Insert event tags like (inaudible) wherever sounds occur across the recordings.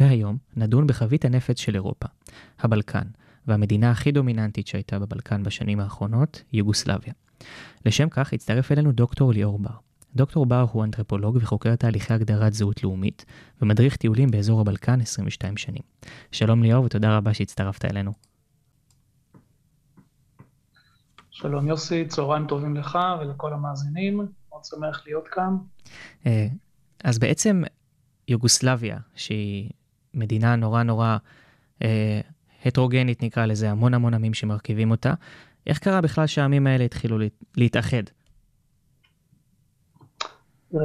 והיום נדון בחבית הנפץ של אירופה, הבלקן, והמדינה הכי דומיננטית שהייתה בבלקן בשנים האחרונות, יוגוסלביה. לשם כך הצטרף אלינו דוקטור ליאור בר. דוקטור בר הוא אנתרופולוג וחוקר תהליכי הגדרת זהות לאומית, ומדריך טיולים באזור הבלקן 22 שנים. שלום ליאור ותודה רבה שהצטרפת אלינו. שלום יוסי, צהריים טובים לך ולכל המאזינים, מאוד שמח להיות כאן. אה, אז בעצם יוגוסלביה, שהיא מדינה נורא נורא אה, הטרוגנית נקרא לזה, המון המון עמים שמרכיבים אותה, איך קרה בכלל שהעמים האלה התחילו להת- להתאחד?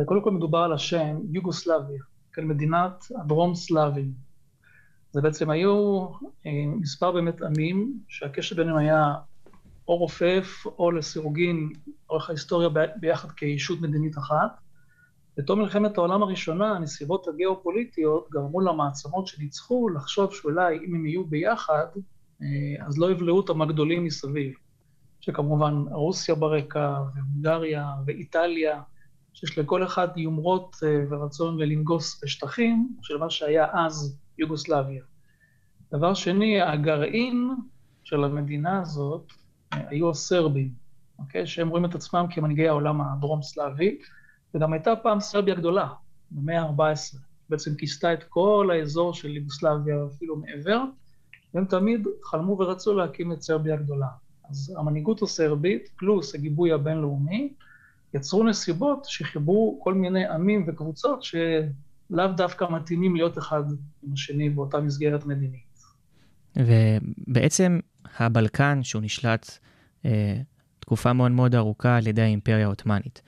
קודם כל מדובר על השם יוגוסלביה, כן, מדינת הדרום סלאבים. זה בעצם היו אה, מספר באמת עמים שהקשר ביניהם היה או רופף או לסירוגין לאורך ההיסטוריה ביחד כישות מדינית אחת. בתום מלחמת העולם הראשונה, הנסיבות הגיאופוליטיות גרמו למעצמות שניצחו לחשוב שאולי אם הם יהיו ביחד, אה, אז לא יבלעו אותם הגדולים מסביב. שכמובן רוסיה ברקע, והונגריה, ואיטליה, שיש לכל אחד יומרות אה, ורצון ללנגוס בשטחים של מה שהיה אז יוגוסלביה. דבר שני, הגרעין של המדינה הזאת אה, היו הסרבים, אוקיי? שהם רואים את עצמם כמנהיגי העולם הדרום-סלאבי, וגם הייתה פעם סרביה גדולה, במאה ה-14, בעצם כיסתה את כל האזור של יוגוסלביה ואפילו מעבר, והם תמיד חלמו ורצו להקים את סרביה הגדולה. אז המנהיגות הסרבית, פלוס הגיבוי הבינלאומי, יצרו נסיבות שחיברו כל מיני עמים וקבוצות שלאו דווקא מתאימים להיות אחד עם השני באותה מסגרת מדינית. ובעצם הבלקן, שהוא נשלט אה, תקופה מאוד מאוד ארוכה על ידי האימפריה העות'מאנית,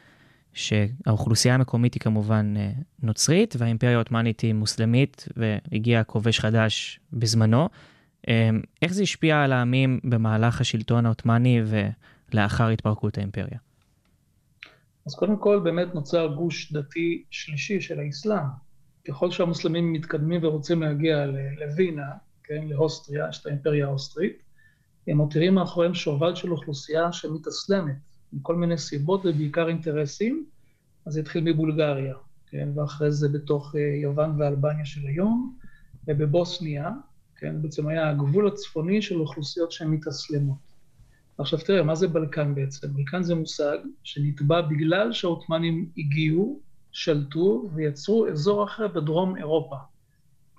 שהאוכלוסייה המקומית היא כמובן אה, נוצרית, והאימפריה העות'מאנית היא מוסלמית, והגיע כובש חדש בזמנו. אה, איך זה השפיע על העמים במהלך השלטון העות'מאני ולאחר התפרקות האימפריה? אז קודם כל באמת נוצר גוש דתי שלישי של האסלאם. ככל שהמוסלמים מתקדמים ורוצים להגיע לווינה, כן, לאוסטריה, יש את האימפריה האוסטרית, הם מותירים מאחוריהם שובל של אוכלוסייה שמתאסלמת, מכל מיני סיבות ובעיקר אינטרסים, אז זה התחיל מבולגריה, כן, ואחרי זה בתוך אה, יוון ואלבניה של היום, ובבוסניה, כן, בעצם היה הגבול הצפוני של אוכלוסיות שהן מתאסלמות. עכשיו תראה, מה זה בלקן בעצם? בלקן זה מושג שנטבע בגלל שהעות'מאנים הגיעו, שלטו ויצרו אזור אחר בדרום אירופה.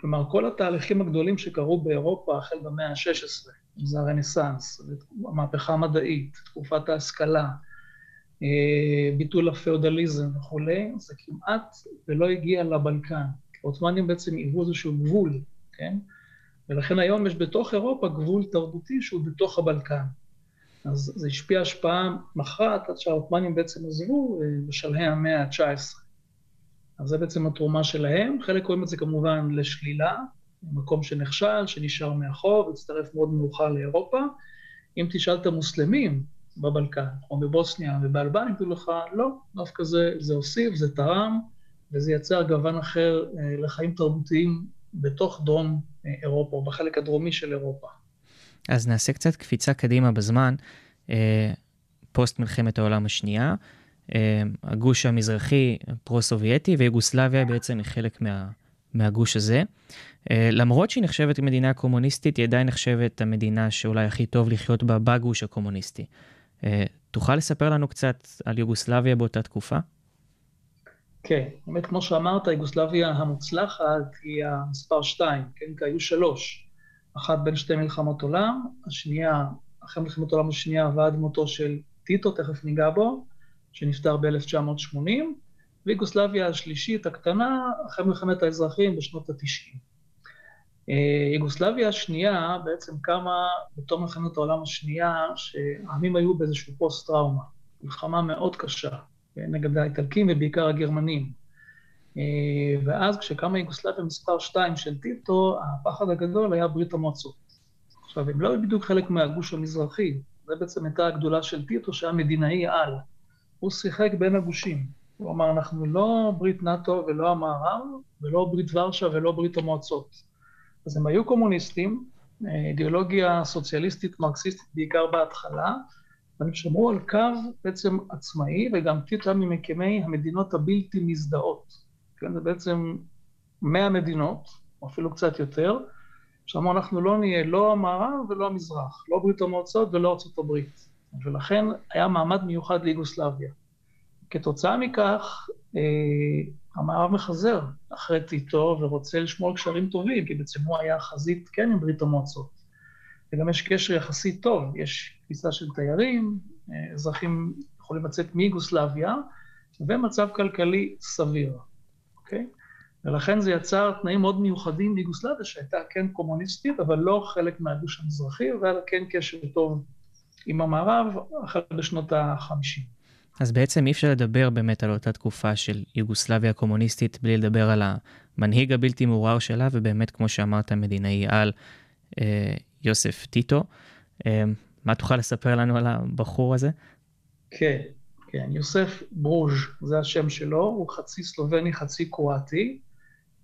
כלומר, כל התהליכים הגדולים שקרו באירופה החל במאה ה-16, אם זה הרנסאנס, המהפכה המדעית, תקופת ההשכלה, אה, ביטול הפיאודליזם וכולי, זה כמעט ולא הגיע לבלקן. העות'מאנים בעצם היוו איזשהו גבול, כן? ולכן היום יש בתוך אירופה גבול תרבותי שהוא בתוך הבלקן. אז זה השפיע השפעה מכרעת עד שהעות'מאנים בעצם עזבו אה, בשלהי המאה ה-19. אז זה בעצם התרומה שלהם. חלק רואים את זה כמובן לשלילה, מקום שנכשל, שנשאר מאחור והצטרף מאוד מאוחר לאירופה. אם תשאל את המוסלמים בבלקן, או בבוסניה ובאלבניה, יגידו לך, לא, דווקא זה, זה הוסיף, זה תרם, וזה יצר גוון אחר אה, לחיים תרבותיים בתוך דרום אה, אירופה, או בחלק הדרומי של אירופה. אז נעשה קצת קפיצה קדימה בזמן, אה, פוסט מלחמת העולם השנייה, הגוש המזרחי פרו-סובייטי, ויוגוסלביה בעצם היא חלק מה, מהגוש הזה. אה, למרות שהיא נחשבת מדינה קומוניסטית, היא עדיין נחשבת המדינה שאולי הכי טוב לחיות בה בגוש הקומוניסטי. אה, תוכל לספר לנו קצת על יוגוסלביה באותה תקופה? כן, באמת כמו שאמרת, יוגוסלביה המוצלחת היא המספר שתיים, כן? כי היו שלוש. אחת בין שתי מלחמות עולם, השנייה, אחרי מלחמת העולם השנייה ועד מותו של טיטו, תכף ניגע בו, שנפטר ב-1980, ויוגוסלביה השלישית הקטנה, אחרי מלחמת האזרחים בשנות ה-90. יוגוסלביה השנייה בעצם קמה בתום מלחמת העולם השנייה, שהעמים היו באיזשהו פוסט-טראומה, מלחמה מאוד קשה, נגד האיטלקים ובעיקר הגרמנים. ואז כשקמה יוגוסלביה מספר 2 של טיטו, הפחד הגדול היה ברית המועצות. עכשיו, הם לא היו בדיוק חלק מהגוש המזרחי, זה בעצם הייתה הגדולה של טיטו, שהיה מדינאי על. הוא שיחק בין הגושים. הוא אמר, אנחנו לא ברית נאט"ו ולא המערב, ולא ברית ורשה ולא ברית המועצות. אז הם היו קומוניסטים, אידיאולוגיה סוציאליסטית מרקסיסטית בעיקר בהתחלה, והם שמרו על קו בעצם עצמאי, וגם טיטו ממקימי המדינות הבלתי מזדהות. כן, זה בעצם 100 מדינות, או אפילו קצת יותר, שאמרו אנחנו לא נהיה לא המערב ולא המזרח, לא ברית המועצות ולא ארצות הברית. ולכן היה מעמד מיוחד ליוגוסלביה. כתוצאה מכך, אה, המערב מחזר אחרי טיטו ורוצה לשמור קשרים טובים, כי בעצם הוא היה חזית כן עם ברית המועצות. וגם יש קשר יחסית טוב, יש כניסה של תיירים, אה, אזרחים יכולים לצאת מיוגוסלביה, ומצב כלכלי סביר, אוקיי? ולכן זה יצר תנאים מאוד מיוחדים ליוגוסלביה, שהייתה כן קומוניסטית, אבל לא חלק מהגוש המזרחי, והיה כן קשר טוב עם המערב, החל בשנות ה-50. אז בעצם אי אפשר לדבר באמת על אותה תקופה של יוגוסלביה הקומוניסטית בלי לדבר על המנהיג הבלתי מעורער שלה, ובאמת, כמו שאמרת, מדינאי על אה, יוסף טיטו. אה, מה תוכל לספר לנו על הבחור הזה? כן, כן, יוסף ברוז' זה השם שלו, הוא חצי סלובני, חצי קרואטי,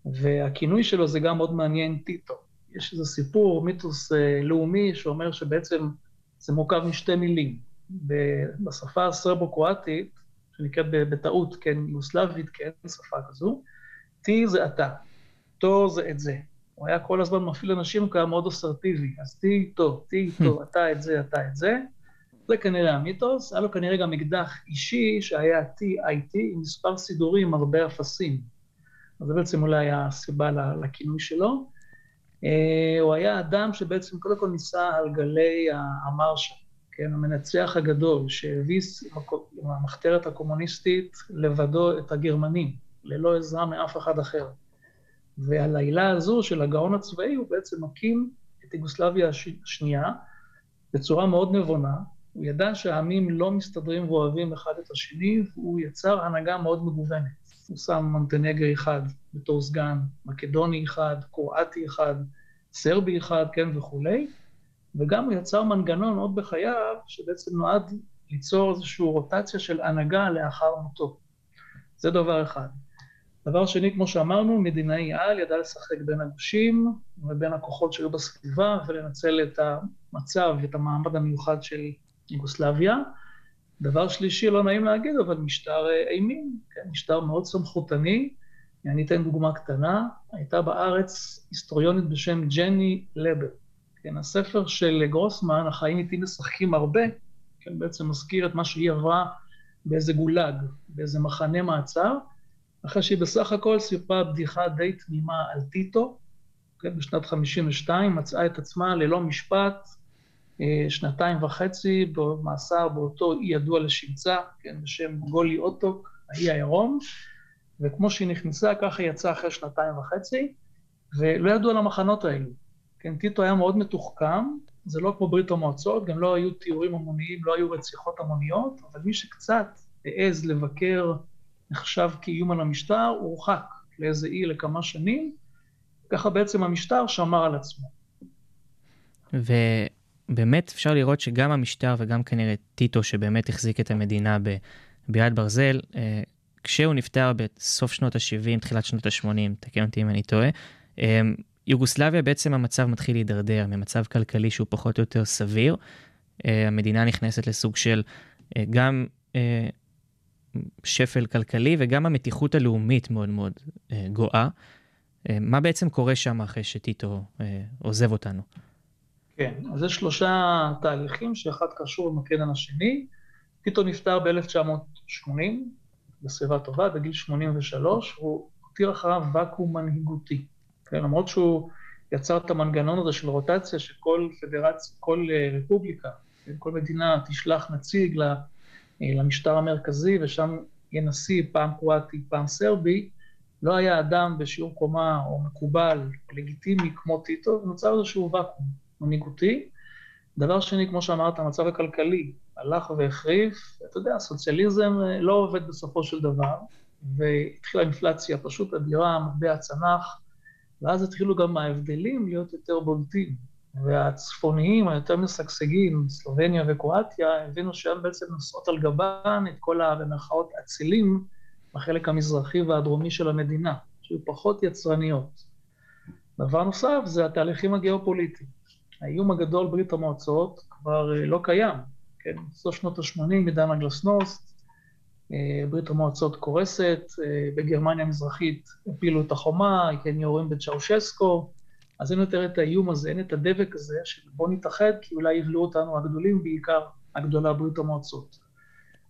והכינוי שלו זה גם מאוד מעניין, טיטו. יש איזה סיפור, מיתוס אה, לאומי, שאומר שבעצם זה מורכב משתי מילים. בשפה הסרבו-קרואטית, שנקראת בטעות, כן, יוסלבית, כן, שפה כזו, טי זה אתה, טו זה את זה. הוא היה כל הזמן מפעיל אנשים, הוא היה מאוד אסרטיבי, אז טי איתו, טי איתו, (laughs) אתה את זה, אתה את זה. זה כנראה המיתוס, היה לו כנראה גם אקדח אישי שהיה T-IT עם מספר סידורים, הרבה אפסים. אז זה בעצם אולי הסיבה לכינוי שלו. אה, הוא היה אדם שבעצם קודם כל ניסה על גלי המרשה, כן, המנצח הגדול, שהביס עם המחתרת הקומוניסטית לבדו את הגרמנים, ללא עזרה מאף אחד אחר. ועל העילה הזו של הגאון הצבאי הוא בעצם מקים את יוגוסלביה השנייה בצורה מאוד נבונה. הוא ידע שהעמים לא מסתדרים ואוהבים אחד את השני, והוא יצר הנהגה מאוד מגוונת. שם מונטנגרי אחד בתור סגן, מקדוני אחד, קרואטי אחד, סרבי אחד, כן, וכולי. וגם הוא יצר מנגנון עוד בחייו, שבעצם נועד ליצור איזושהי רוטציה של הנהגה לאחר מותו. זה דבר אחד. דבר שני, כמו שאמרנו, מדינאי על ידע לשחק בין הגושים ובין הכוחות שהיו בסביבה ולנצל את המצב ואת המעמד המיוחד של יוגוסלביה. דבר שלישי, לא נעים להגיד, אבל משטר אימים, כן, משטר מאוד סמכותני. אני אתן דוגמה קטנה, הייתה בארץ היסטוריונית בשם ג'ני לבר. כן, הספר של גרוסמן, החיים איתי משחקים הרבה, כן, בעצם מזכיר את מה שהיא עברה באיזה גולאג, באיזה מחנה מעצר, אחרי שהיא בסך הכל סיפרה בדיחה די תמימה על טיטו, כן, בשנת 52, מצאה את עצמה ללא משפט, אה, שנתיים וחצי במאסר באותו אי ידוע לשמצה, כן, בשם גולי אוטוק, האי העירום, וכמו שהיא נכנסה, ככה היא יצאה אחרי שנתיים וחצי, ולא ידעו על המחנות האלו. כן, טיטו היה מאוד מתוחכם, זה לא כמו ברית המועצות, גם לא היו תיאורים המוניים, לא היו רציחות המוניות, אבל מי שקצת העז לבקר, נחשב כאיום על המשטר, הורחק לאיזה אי לכמה שנים, ככה בעצם המשטר שמר על עצמו. ובאמת אפשר לראות שגם המשטר וגם כנראה טיטו, שבאמת החזיק את המדינה ב... ביד ברזל, אה, כשהוא נפטר בסוף שנות ה-70, תחילת שנות ה-80, תקן אותי אם אני טועה, אה, יוגוסלביה בעצם המצב מתחיל להידרדר ממצב כלכלי שהוא פחות או יותר סביר. Uh, המדינה נכנסת לסוג של uh, גם uh, שפל כלכלי וגם המתיחות הלאומית מאוד מאוד uh, גואה. Uh, מה בעצם קורה שם אחרי שטיטו uh, עוזב אותנו? כן, אז יש שלושה תהליכים שאחד קשור במקדן השני. טיטו נפטר ב-1980, בסביבה טובה, בגיל 83, הוא הותיר אחריו ואקום מנהיגותי. כן, למרות שהוא יצר את המנגנון הזה של רוטציה, שכל פדרציה, כל אה, רפובליקה, כל מדינה תשלח נציג אה, למשטר המרכזי, ושם יהיה נשיא, פעם קרואטי, פעם סרבי, לא היה אדם בשיעור קומה או מקובל, או לגיטימי כמו טיטו, ונוצר איזשהו ואקום מנהיגותי. דבר שני, כמו שאמרת, המצב הכלכלי הלך והחריף, אתה יודע, הסוציאליזם אה, לא עובד בסופו של דבר, והתחילה אינפלציה פשוט אדירה, מטבע צנח, ואז התחילו גם ההבדלים להיות יותר בולטים. והצפוניים היותר משגשגים, סלובניה וקרואטיה, הבינו שהן בעצם נושאות על גבן את כל במרכאות אצילים בחלק המזרחי והדרומי של המדינה, שהיו פחות יצרניות. דבר נוסף זה התהליכים הגיאופוליטיים. האיום הגדול ברית המועצות כבר אה, לא קיים, כן? בסוף שנות ה-80 עידן הגלסנוסט, אה, ברית המועצות קורסת, אה, בגרמניה המזרחית הפילו את החומה, כן, יורים בצ'אושסקו, אז אין יותר את האיום הזה, אין את הדבק הזה של בוא נתאחד, כי אולי יבלעו אותנו הגדולים, בעיקר הגדולה ברית המועצות.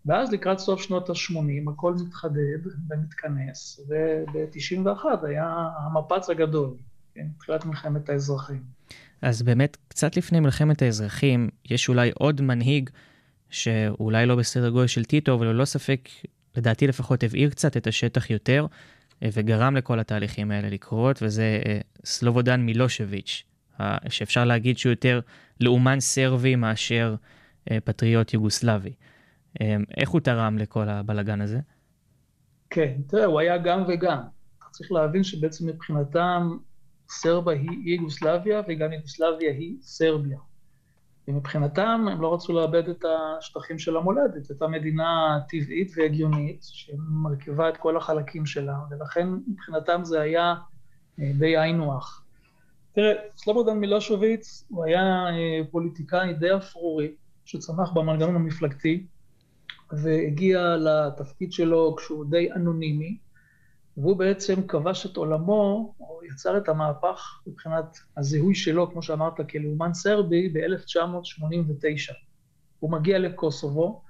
ואז לקראת סוף שנות ה-80 הכל מתחדד ומתכנס, וב-91 היה המפץ הגדול, כן, תחילת מלחמת האזרחים. אז באמת, קצת לפני מלחמת האזרחים, יש אולי עוד מנהיג שאולי לא בסדר גודל של טיטו, אבל ללא ספק, לדעתי לפחות, הבעיר קצת את השטח יותר, אה, וגרם לכל התהליכים האלה לקרות, וזה אה, סלובודן מילושביץ', שאפשר להגיד שהוא יותר לאומן סרבי מאשר אה, פטריוט יוגוסלבי. איך הוא תרם לכל הבלגן הזה? כן, תראה, הוא היה גם וגם. צריך להבין שבעצם מבחינתם סרבה היא יוגוסלביה וגם יוגוסלביה היא סרביה. ומבחינתם הם לא רצו לאבד את השטחים של המולדת, את המדינה טבעית והגיונית שמרכיבה את כל החלקים שלה, ולכן מבחינתם זה היה אה, די היינו הך. תראה, סלובודן מילושוביץ הוא היה אה, פוליטיקאי די אפרורי, שצמח במנגנון המפלגתי, והגיע לתפקיד שלו כשהוא די אנונימי, והוא בעצם כבש את עולמו, או יצר את המהפך מבחינת הזיהוי שלו, כמו שאמרת, כלאומן סרבי, ב-1989. הוא מגיע לקוסובו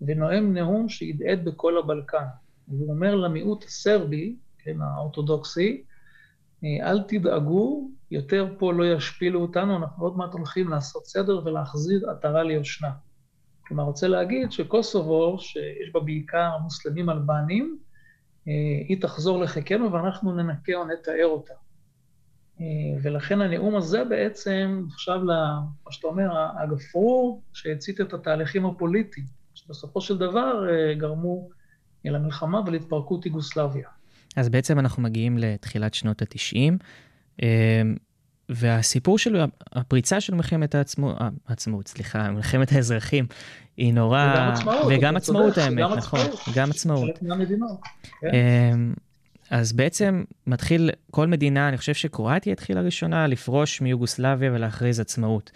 ונואם נאום שהדהד בכל הבלקן. והוא אומר למיעוט הסרבי, כן, האורתודוקסי, אל תדאגו, יותר פה לא ישפילו אותנו, אנחנו עוד מעט הולכים לעשות סדר ולהחזיר עטרה ליושנה. כלומר, רוצה להגיד שקוסובו, שיש בה בעיקר מוסלמים אלבנים, היא תחזור לחיקנו ואנחנו ננקה או נתאר אותה. אה, ולכן הנאום הזה בעצם נחשב, מה שאתה אומר, הגפרור שהצית את התהליכים הפוליטיים, שבסופו של דבר אה, גרמו למלחמה ולהתפרקות יוגוסלביה. אז בעצם אנחנו מגיעים לתחילת שנות ה-90, והסיפור של הפריצה של מלחמת העצמאות, העצמאות, סליחה, מלחמת האזרחים, היא נורא... וגם עצמאות. וגם עצמאות, האמת, גם נכון. גם עצמאות. חלק מהמדינות. כן. אמ, אז בעצם מתחיל, כל מדינה, אני חושב שקרואטיה התחילה ראשונה, לפרוש מיוגוסלביה ולהכריז עצמאות.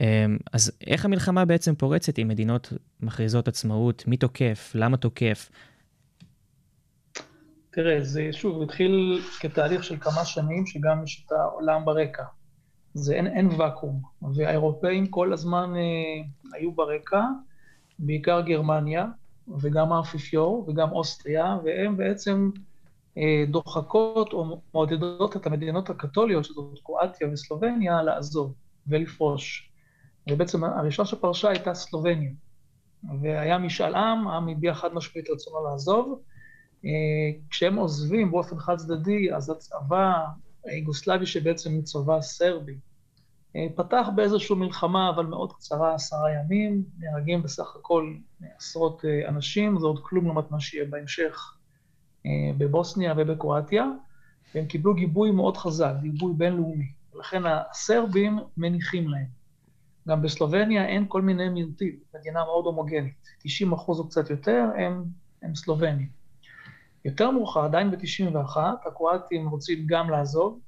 אמ, אז איך המלחמה בעצם פורצת עם מדינות מכריזות עצמאות? מי תוקף? למה תוקף? תראה, זה שוב התחיל כתהליך של כמה שנים, שגם יש את העולם ברקע. זה אין, אין ואקום, והאירופאים כל הזמן אה, היו ברקע, בעיקר גרמניה, וגם האפיפיור, וגם אוסטריה, והם בעצם אה, דוחקות או מעודדות את המדינות הקתוליות, שזאת קרואטיה וסלובניה, לעזוב ולפרוש. ובעצם הראשונה שפרשה הייתה סלובניה. והיה משאל עם, העם הביע חד משמעית רצונו לעזוב, כשהם עוזבים באופן חד צדדי, אז הצבא היוגוסלבי שבעצם הוא צבא סרבי, אה, פתח באיזושהי מלחמה, אבל מאוד קצרה, עשרה ימים, נהרגים בסך הכל עשרות אה, אנשים, זה עוד כלום לעומת מה שיהיה בהמשך בבוסניה ובקרואטיה, והם קיבלו גיבוי מאוד חזק, גיבוי בינלאומי, ולכן הסרבים מניחים להם. גם בסלובניה אין כל מיני מיעוטים, מדינה מאוד הומוגנית, 90 אחוז או קצת יותר הם, הם סלובנים. יותר מאוחר, עדיין ב-91, הקרואטים רוצים גם לעזוב,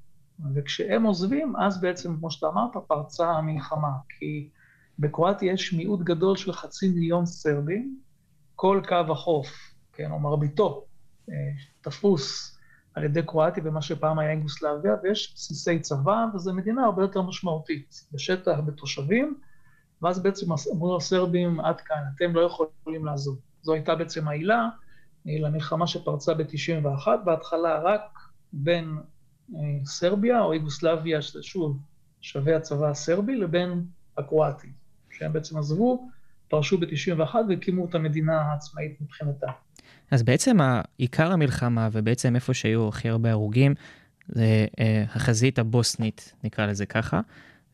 וכשהם עוזבים, אז בעצם, כמו שאתה אמרת, פרצה המלחמה. כי בקרואטיה יש מיעוט גדול של חצי מיליון סרבים, כל קו החוף, כן, או מרביתו, אה, תפוס על ידי קרואטיה במה שפעם היה אינגוסלביה, ויש בסיסי צבא, וזו מדינה הרבה יותר משמעותית, בשטח, בתושבים, ואז בעצם אמרו הסרבים, עד כאן, אתם לא יכולים לעזוב. זו הייתה בעצם העילה. למלחמה שפרצה ב-91, בהתחלה רק בין אה, סרביה או יוגוסלביה, שוב שווה הצבא הסרבי, לבין הקרואטים, שהם בעצם עזבו, פרשו ב-91 והקימו את המדינה העצמאית מבחינתה. אז בעצם עיקר המלחמה ובעצם איפה שהיו הכי הרבה הרוגים, זה אה, החזית הבוסנית, נקרא לזה ככה,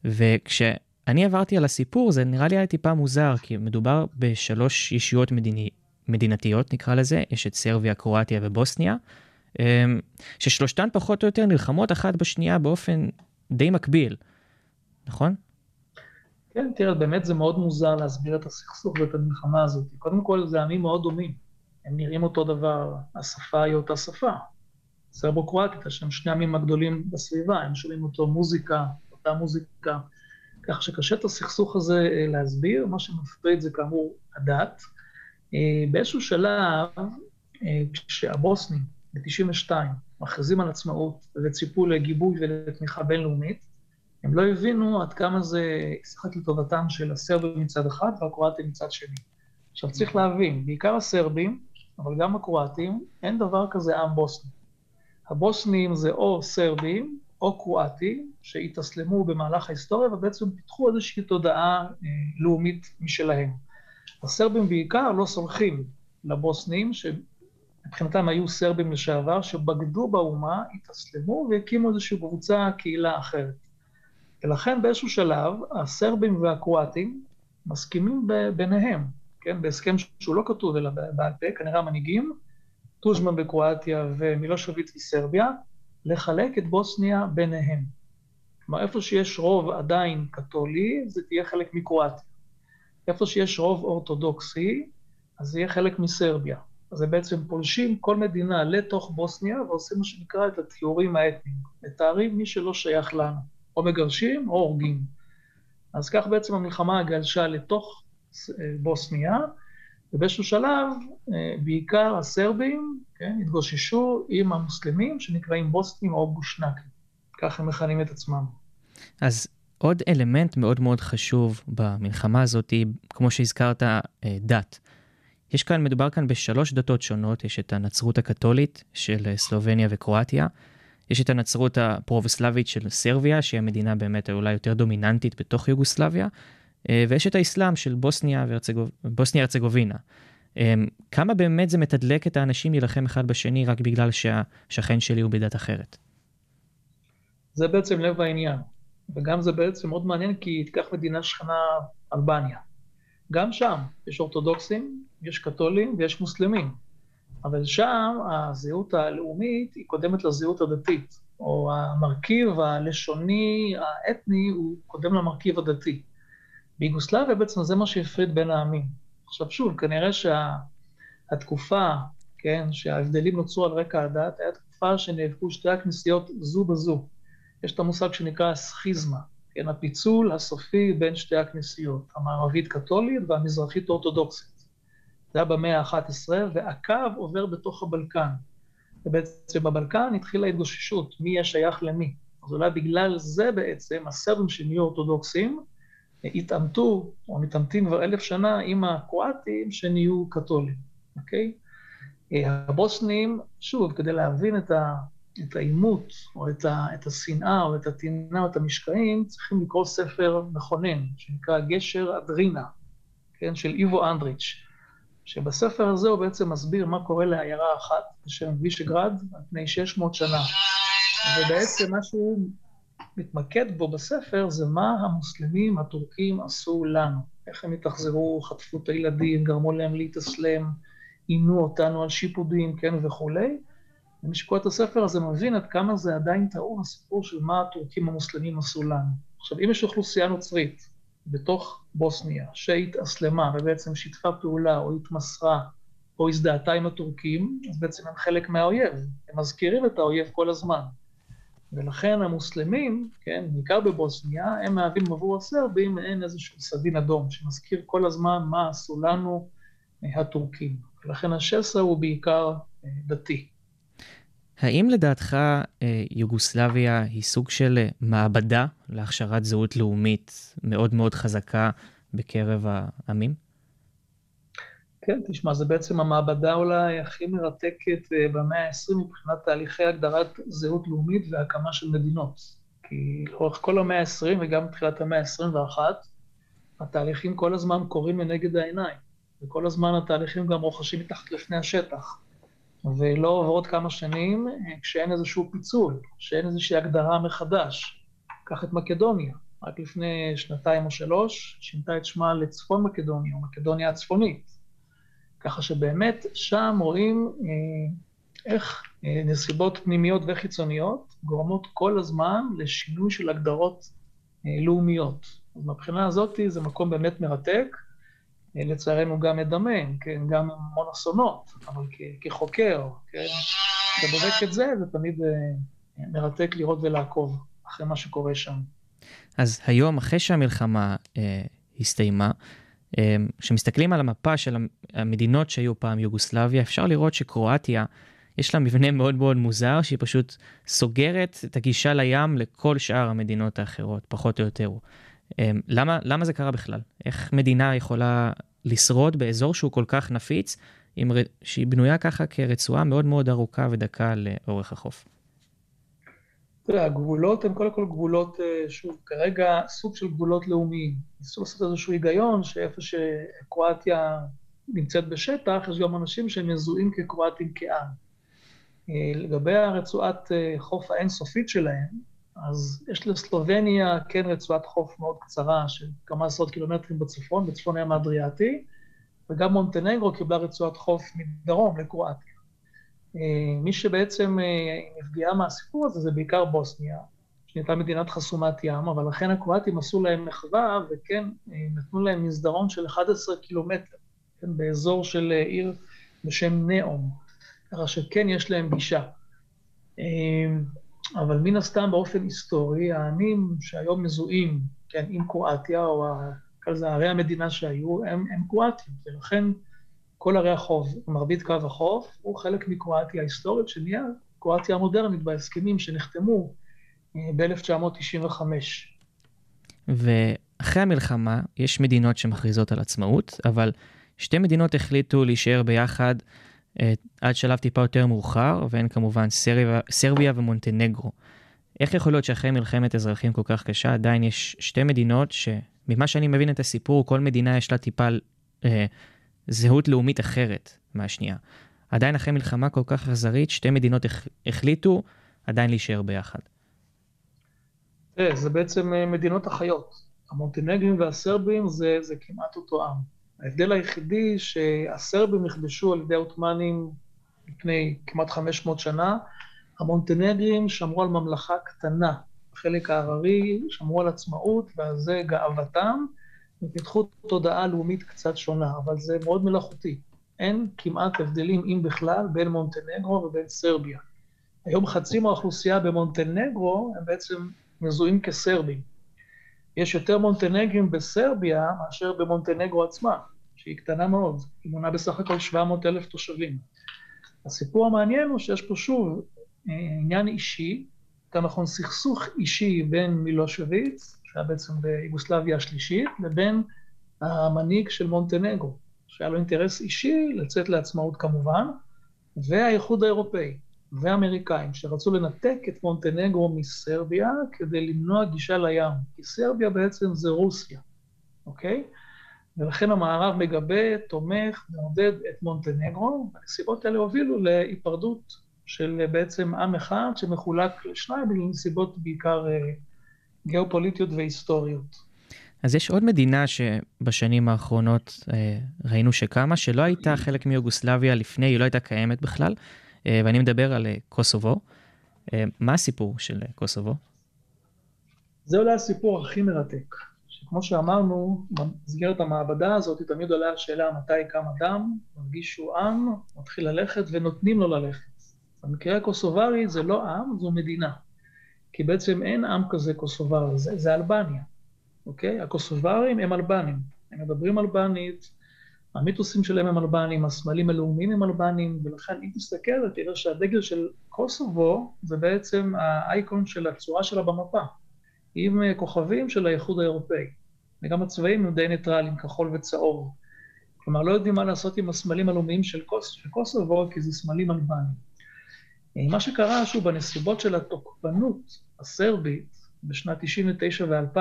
וכשאני עברתי על הסיפור זה נראה לי היה טיפה מוזר, כי מדובר בשלוש ישויות מדיני, מדינתיות נקרא לזה, יש את סרביה, קרואטיה ובוסניה, אמ, ששלושתן פחות או יותר נלחמות אחת בשנייה באופן די מקביל. נכון? כן, תראה, באמת זה מאוד מוזר להסביר את הסכסוך ואת המלחמה הזאת. קודם כל, זה עמים מאוד דומים. הם נראים אותו דבר, השפה היא אותה שפה. סרבו-קרואטית, יש שם שני עמים הגדולים בסביבה, הם שומעים אותו מוזיקה, אותה מוזיקה. כך שקשה את הסכסוך הזה אה, להסביר, מה שמפריד זה כאמור הדת. אה, באיזשהו שלב, אה, כשהבוסנים, ב-92, מכריזים על עצמאות וציפו לגיבוי ולתמיכה בינלאומית, הם לא הבינו עד כמה זה ישחק לטובתם של הסרבים מצד אחד והקרואטים מצד שני. עכשיו צריך להבין, בעיקר הסרבים, אבל גם הקרואטים, אין דבר כזה עם בוסני. הבוסנים זה או סרבים או קרואטים, שהתאסלמו במהלך ההיסטוריה ובעצם פיתחו איזושהי תודעה אה, לאומית משלהם. הסרבים בעיקר לא סולחים לבוסנים, שמבחינתם היו סרבים לשעבר, שבגדו באומה, התאסלמו והקימו איזושהי קבוצה, קהילה אחרת. ולכן באיזשהו שלב הסרבים והקרואטים מסכימים ביניהם, כן, בהסכם שהוא לא כתוב אלא בעל פה, כנראה המנהיגים, טוז'מן בקרואטיה ומילושוויץ בסרביה, לחלק את בוסניה ביניהם. כלומר, איפה שיש רוב עדיין קתולי, זה תהיה חלק מקרואטיה. איפה שיש רוב אורתודוקסי, אז זה יהיה חלק מסרביה. אז זה בעצם פולשים כל מדינה לתוך בוסניה ועושים מה שנקרא את התיאורים האתניים. מתארים מי שלא שייך לנו, או מגרשים או הורגים. אז כך בעצם המלחמה גלשה לתוך בוסניה, ובאיזשהו שלב, אה, בעיקר הסרבים, כן, התגוששו עם המוסלמים שנקראים בוסטים או בושנקים. ככה הם מכנים את עצמם. אז עוד אלמנט מאוד מאוד חשוב במלחמה הזאת, כמו שהזכרת, אה, דת. יש כאן, מדובר כאן בשלוש דתות שונות, יש את הנצרות הקתולית של אה, סלובניה וקרואטיה, יש את הנצרות הפרובוסלבית של סרביה, שהיא המדינה באמת אולי יותר דומיננטית בתוך יוגוסלביה, אה, ויש את האסלאם של בוסניה והרצגובינה. כמה באמת זה מתדלק את האנשים להילחם אחד בשני רק בגלל שהשכן שלי הוא בדת אחרת? זה בעצם לב העניין. וגם זה בעצם מאוד מעניין כי תיקח מדינה שכנה אלבניה. גם שם יש אורתודוקסים, יש קתולים ויש מוסלמים. אבל שם הזהות הלאומית היא קודמת לזהות הדתית, או המרכיב הלשוני, האתני, הוא קודם למרכיב הדתי. ביוגוסלביה בעצם זה מה שהפריד בין העמים. עכשיו שוב, כנראה שהתקופה, שה, כן, שההבדלים נוצרו על רקע הדת, הייתה תקופה שנאבקו שתי הכנסיות זו בזו. יש את המושג שנקרא סכיזמה, כן, הפיצול הסופי בין שתי הכנסיות, המערבית קתולית והמזרחית אורתודוקסית. זה היה במאה ה-11, והקו עובר בתוך הבלקן. ובעצם בבלקן התחילה התגוששות, מי יהיה שייך למי. אז אולי בגלל זה בעצם הסרבים שנהיו אורתודוקסים, התעמתו, או מתעמתים כבר אלף שנה, עם הקרואטים שנהיו קתולים, אוקיי? הבוסנים, שוב, כדי להבין את, ה, את העימות, או את, ה, את השנאה, או את הטינה, או את המשקעים, צריכים לקרוא ספר מכונן, שנקרא גשר אדרינה, כן, של איבו אנדריץ', שבספר הזה הוא בעצם מסביר מה קורה לעיירה אחת, בשם וישגרד, על פני 600 שנה. ובעצם מה שהוא מתמקד בו בספר זה מה המוסלמים הטורקים עשו לנו. איך הם התאכזרו, חטפו את הילדים, גרמו להם להתאסלם, עינו אותנו על שיפודים, כן, וכולי. ומי שקורא את הספר הזה מבין עד כמה זה עדיין טעון הסיפור של מה הטורקים המוסלמים עשו לנו. עכשיו, אם יש אוכלוסייה נוצרית בתוך בוסניה שהתאסלמה ובעצם שיתפה פעולה או התמסרה או הזדהתה עם הטורקים, אז בעצם הם חלק מהאויב. הם מזכירים את האויב כל הזמן. ולכן המוסלמים, כן, בעיקר בבוסניה, הם מהווים עבור הסרבים מעין איזשהו סדין אדום, שמזכיר כל הזמן מה עשו לנו אה, הטורקים. ולכן השסע הוא בעיקר אה, דתי. האם לדעתך אה, יוגוסלביה היא סוג של מעבדה להכשרת זהות לאומית מאוד מאוד חזקה בקרב העמים? כן, תשמע, זה בעצם המעבדה אולי הכי מרתקת אה, במאה ה-20 מבחינת תהליכי הגדרת זהות לאומית והקמה של מדינות. כי לאורך כל המאה ה-20 וגם בתחילת המאה ה-21, התהליכים כל הזמן קורים לנגד העיניים, וכל הזמן התהליכים גם רוכשים מתחת לפני השטח. ולא עוברות כמה שנים אה, כשאין איזשהו פיצול, כשאין איזושהי הגדרה מחדש. קח את מקדוניה, רק לפני שנתיים או שלוש, שינתה את שמה לצפון מקדוניה, או מקדוניה הצפונית. ככה שבאמת שם רואים אה, איך אה, נסיבות פנימיות וחיצוניות גורמות כל הזמן לשינוי של הגדרות לאומיות. אז מהבחינה הזאת זה מקום באמת מרתק, לצערנו גם מדמם, כן, גם המון אסונות, אבל כחוקר, כן, שבודק את זה, זה תמיד מרתק לראות ולעקוב אחרי מה שקורה שם. אז היום, אחרי שהמלחמה אה, הסתיימה, כשמסתכלים על המפה של המדינות שהיו פעם יוגוסלביה, אפשר לראות שקרואטיה, יש לה מבנה מאוד מאוד מוזר, שהיא פשוט סוגרת את הגישה לים לכל שאר המדינות האחרות, פחות או יותר. למה, למה זה קרה בכלל? איך מדינה יכולה לשרוד באזור שהוא כל כך נפיץ, עם, שהיא בנויה ככה כרצועה מאוד מאוד ארוכה ודקה לאורך החוף? תראה, הגבולות הן קודם כל גבולות, אה, שוב, כרגע סוג של גבולות לאומיים. ניסו לעשות איזשהו היגיון, שאיפה שקרואטיה נמצאת בשטח, יש גם אנשים שהם מזוהים כקרואטים כעם. אה, לגבי הרצועת אה, חוף האינסופית שלהם, אז יש לסלובניה כן רצועת חוף מאוד קצרה, של כמה עשרות קילומטרים בצפון, בצפון הים האדריאטי, וגם מונטנגרו קיבלה רצועת חוף מדרום לקרואטיה. אה, מי שבעצם אה, נפגעה מהסיפור הזה זה בעיקר בוסניה, שנהייתה מדינת חסומת ים, אבל לכן הקרואטים עשו להם מחווה וכן אה, נתנו להם מסדרון של 11 קילומטר, כן, באזור של עיר בשם נאום, ככה שכן יש להם גישה. אבל מן הסתם באופן היסטורי, העמים שהיום מזוהים, כן, עם קרואטיה, או כזה ערי המדינה שהיו, הם, הם קרואטים, ולכן כל ערי החוף, מרבית קו החוף, הוא חלק מקרואטיה ההיסטורית, שנהיה קרואטיה המודרנית בהסכמים שנחתמו אה, ב-1995. ואחרי המלחמה יש מדינות שמכריזות על עצמאות, אבל שתי מדינות החליטו להישאר ביחד עד שלב טיפה יותר מאוחר, והן כמובן סרביה, סרביה ומונטנגרו. איך יכול להיות שאחרי מלחמת אזרחים כל כך קשה, עדיין יש שתי מדינות שממה שאני מבין את הסיפור, כל מדינה יש לה טיפה אה, זהות לאומית אחרת מהשנייה. עדיין אחרי מלחמה כל כך אכזרית, שתי מדינות החליטו עדיין להישאר ביחד. זה בעצם אה, מדינות אחיות. המונטנגרים והסרבים זה, זה כמעט אותו עם. ההבדל היחידי שהסרבים נכבשו על ידי העות'מאנים לפני כמעט 500 שנה, המונטנגרים שמרו על ממלכה קטנה. החלק ההררי שמרו על עצמאות, ועל זה גאוותם. ופיתחו תודעה לאומית קצת שונה, אבל זה מאוד מלאכותי. אין כמעט הבדלים, אם בכלל, בין מונטנגרו ובין סרביה. היום חצי מהאוכלוסייה במונטנגרו הם בעצם מזוהים כסרבים. יש יותר מונטנגרים בסרביה מאשר במונטנגרו עצמה, שהיא קטנה מאוד, היא מונה בסך הכל 700 אלף תושבים. הסיפור המעניין הוא שיש פה שוב אה, עניין אישי, יותר נכון סכסוך אישי בין מילושוויץ שהיה בעצם ביוגוסלביה השלישית, לבין המנהיג של מונטנגרו, שהיה לו אינטרס אישי לצאת לעצמאות כמובן, והאיחוד האירופאי והאמריקאים, שרצו לנתק את מונטנגרו מסרביה כדי למנוע גישה לים, כי סרביה בעצם זה רוסיה, אוקיי? ולכן המערב מגבה, תומך, מעודד את מונטנגרו, והנסיבות האלה הובילו להיפרדות של בעצם עם אחד שמחולק לשניים בגלל נסיבות בעיקר אה, גיאופוליטיות והיסטוריות. אז יש עוד מדינה שבשנים האחרונות אה, ראינו שקמה, שלא הייתה חלק מיוגוסלביה לפני, היא לא הייתה קיימת בכלל, אה, ואני מדבר על אה, קוסובו. אה, מה הסיפור של אה, קוסובו? זה אולי הסיפור הכי מרתק. שכמו שאמרנו, במסגרת המעבדה הזאת תמיד עולה השאלה מתי קם אדם, מרגיש שהוא עם, מתחיל ללכת ונותנים לו ללכת. במקרה הקוסוברי זה לא עם, זו מדינה. כי בעצם אין עם כזה קוסובר, זה, זה אלבניה, אוקיי? הקוסוברים הם אלבנים, הם מדברים אלבנית, המיתוסים שלהם הם אלבנים, הסמלים הלאומיים הם אלבנים, ולכן אם תסתכל, תראה שהדגל של קוסובו זה בעצם האייקון של הצורה שלה במפה, עם כוכבים של האיחוד האירופאי, וגם הצבעים הם די ניטרליים, כחול וצהוב. כלומר, לא יודעים מה לעשות עם הסמלים הלאומיים של, קוס, של קוסובו, כי זה סמלים אלבניים. מה שקרה, שוב, בנסיבות של התוקפנות הסרבית בשנת 99 ו-2000,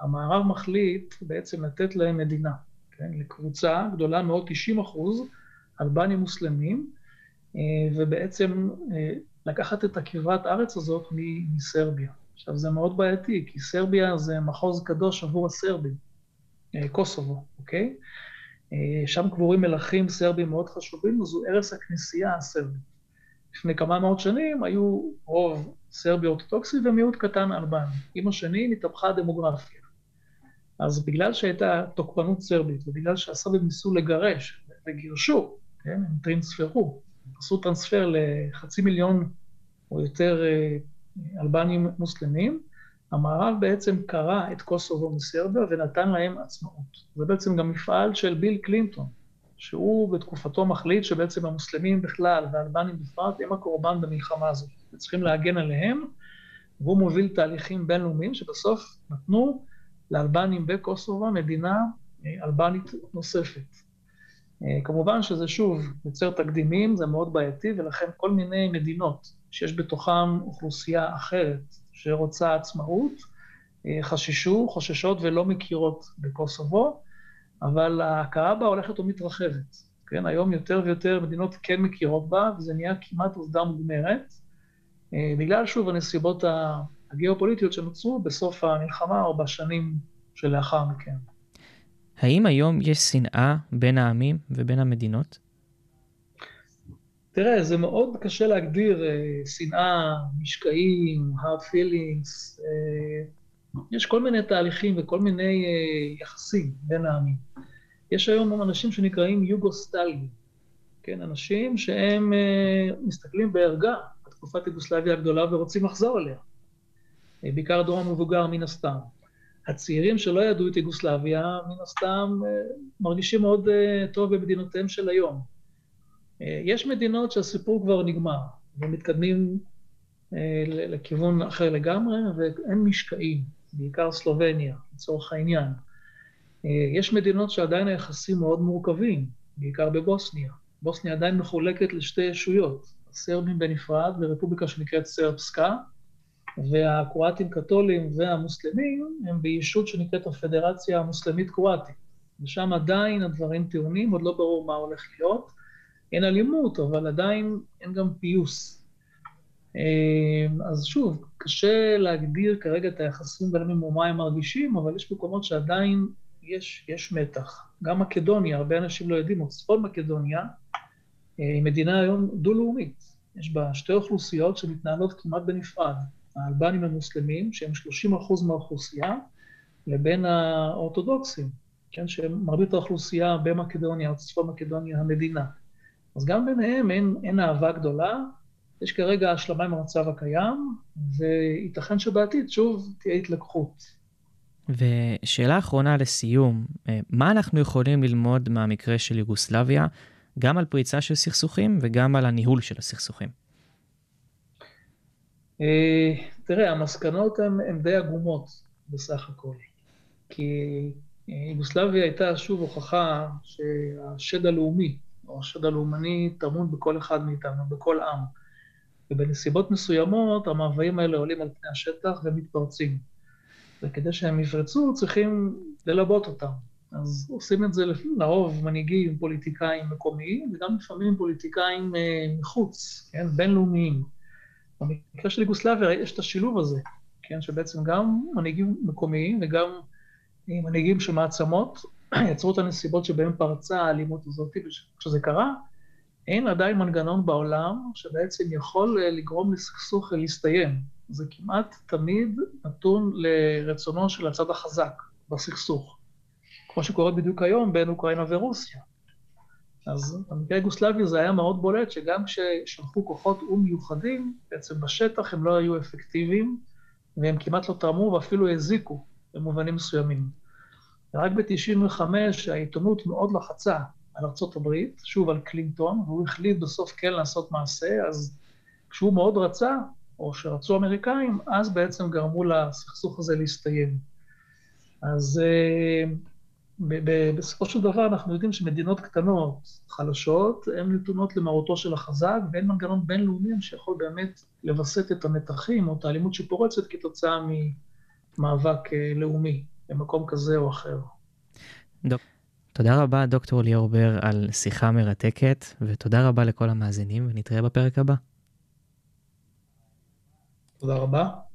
המערב מחליט בעצם לתת להם מדינה, כן? לקבוצה גדולה מאוד, 90 אחוז, אלבנים מוסלמים, אה, ובעצם אה, לקחת את הקרבת הארץ הזאת מסרביה. עכשיו, זה מאוד בעייתי, כי סרביה זה מחוז קדוש עבור הסרבים, אה, קוסובו, אוקיי? שם קבורים מלכים סרבים מאוד חשובים, וזו ערש הכנסייה הסרבית. לפני כמה מאות שנים היו רוב סרבי אורתודוקסי ומיעוט קטן אלבני. עם השנים התהפכה הדמוגרפיה. אז בגלל שהייתה תוקפנות סרבית, ובגלל שהסרבים ניסו לגרש, וגירשו, כן, הם טרנספרו, עשו טרנספר לחצי מיליון או יותר אה, אלבנים מוסלמים, המערב בעצם קרע את קוסובו מסרביה ונתן להם עצמאות. זה בעצם גם מפעל של ביל קלינטון, שהוא בתקופתו מחליט שבעצם המוסלמים בכלל והאלבנים בפרט הם הקורבן במלחמה הזאת, וצריכים להגן עליהם, והוא מוביל תהליכים בינלאומיים שבסוף נתנו לאלבנים בקוסובו מדינה אה, אלבנית נוספת. אה, כמובן שזה שוב יוצר תקדימים, זה מאוד בעייתי, ולכן כל מיני מדינות שיש בתוכן אוכלוסייה אחרת שרוצה עצמאות, אה, חששו, חוששות ולא מכירות בקוסובו, אבל ההכרה בה הולכת ומתרחבת. כן, היום יותר ויותר מדינות כן מכירות בה, וזה נהיה כמעט עובדה מוגמרת, בגלל, שוב, הנסיבות הגיאופוליטיות שנוצרו בסוף המלחמה או בשנים שלאחר מכן. האם היום יש שנאה בין העמים ובין המדינות? תראה, זה מאוד קשה להגדיר uh, שנאה, משקעים, hard feelings, uh, יש כל מיני תהליכים וכל מיני uh, יחסים בין העמים. יש היום אנשים שנקראים יוגוסטלגים, כן, אנשים שהם uh, מסתכלים בערגה על תקופת יוגוסלביה הגדולה ורוצים לחזור אליה, בעיקר הדור המבוגר מן הסתם. הצעירים שלא ידעו את יוגוסלביה, מן הסתם מרגישים מאוד טוב במדינותיהם של היום. יש מדינות שהסיפור כבר נגמר, ומתקדמים לכיוון אחר לגמרי, ואין משקעים, בעיקר סלובניה, לצורך העניין. יש מדינות שעדיין היחסים מאוד מורכבים, בעיקר בבוסניה. בוסניה עדיין מחולקת לשתי ישויות, הסרבים בנפרד ורפובליקה שנקראת סרבסקה, והקרואטים קתולים והמוסלמים הם בישות שנקראת הפדרציה המוסלמית קרואטית. ושם עדיין הדברים טעונים, עוד לא ברור מה הולך להיות. אין אלימות, אבל עדיין אין גם פיוס. אמ, אז שוב, קשה להגדיר כרגע את היחסים ביניהם ומה הם מרגישים, אבל יש מקומות שעדיין יש, יש מתח. גם מקדוניה, הרבה אנשים לא יודעים, או צפון מקדוניה, אה, היא מדינה היום דו-לאומית. יש בה שתי אוכלוסיות שמתנהלות כמעט בנפרד. האלבנים המוסלמים, שהם 30 אחוז מהאוכלוסייה, לבין האורתודוקסים, כן, שהם מרבית האוכלוסייה במקדוניה, או צפון מקדוניה, המדינה. אז גם ביניהם אין, אין אהבה גדולה, יש כרגע השלמה עם המצב הקיים, וייתכן שבעתיד שוב תהיה התלקחות. ושאלה אחרונה לסיום, אה, מה אנחנו יכולים ללמוד מהמקרה של יוגוסלביה, גם על פריצה של סכסוכים וגם על הניהול של הסכסוכים? אה, תראה, המסקנות הן די עגומות בסך הכל, כי אה, יוגוסלביה הייתה שוב הוכחה שהשד הלאומי, או השד הלאומני, טמון בכל אחד מאיתנו, בכל עם. ובנסיבות מסוימות המאוויים האלה עולים על פני השטח ומתפרצים. וכדי שהם יפרצו צריכים ללבות אותם. אז עושים את זה לרוב מנהיגים, פוליטיקאים מקומיים, וגם לפעמים פוליטיקאים אה, מחוץ, כן, בינלאומיים. במקרה של יוגוסלביה יש את השילוב הזה, כן, שבעצם גם מנהיגים מקומיים וגם מנהיגים של מעצמות (clears throat) יצרו את הנסיבות שבהן פרצה האלימות הזאת, וכשזה קרה, אין עדיין מנגנון בעולם שבעצם יכול אה, לגרום לסכסוך להסתיים. זה כמעט תמיד נתון לרצונו של הצד החזק בסכסוך, כמו שקורה בדיוק היום בין אוקראינה ורוסיה. אז במקרה יוגוסלביה זה היה מאוד בולט, שגם כששלחו כוחות או"ם מיוחדים, בעצם בשטח הם לא היו אפקטיביים, והם כמעט לא תרמו ואפילו הזיקו במובנים מסוימים. ורק ב-95' העיתונות מאוד לחצה על הברית, שוב על קלינטון, והוא החליט בסוף כן לעשות מעשה, אז כשהוא מאוד רצה, או שרצו האמריקאים, אז בעצם גרמו לסכסוך הזה להסתיים. אז אה, בסופו של דבר אנחנו יודעים שמדינות קטנות, חלשות, הן נתונות למרותו של החזק, ואין מנגנון בינלאומי שיכול באמת לווסת את המתחים או את האלימות שפורצת כתוצאה ממאבק אה, לאומי במקום כזה או אחר. דוק. תודה רבה, דוקטור ליאור בר, על שיחה מרתקת, ותודה רבה לכל המאזינים, ונתראה בפרק הבא. תודה רבה.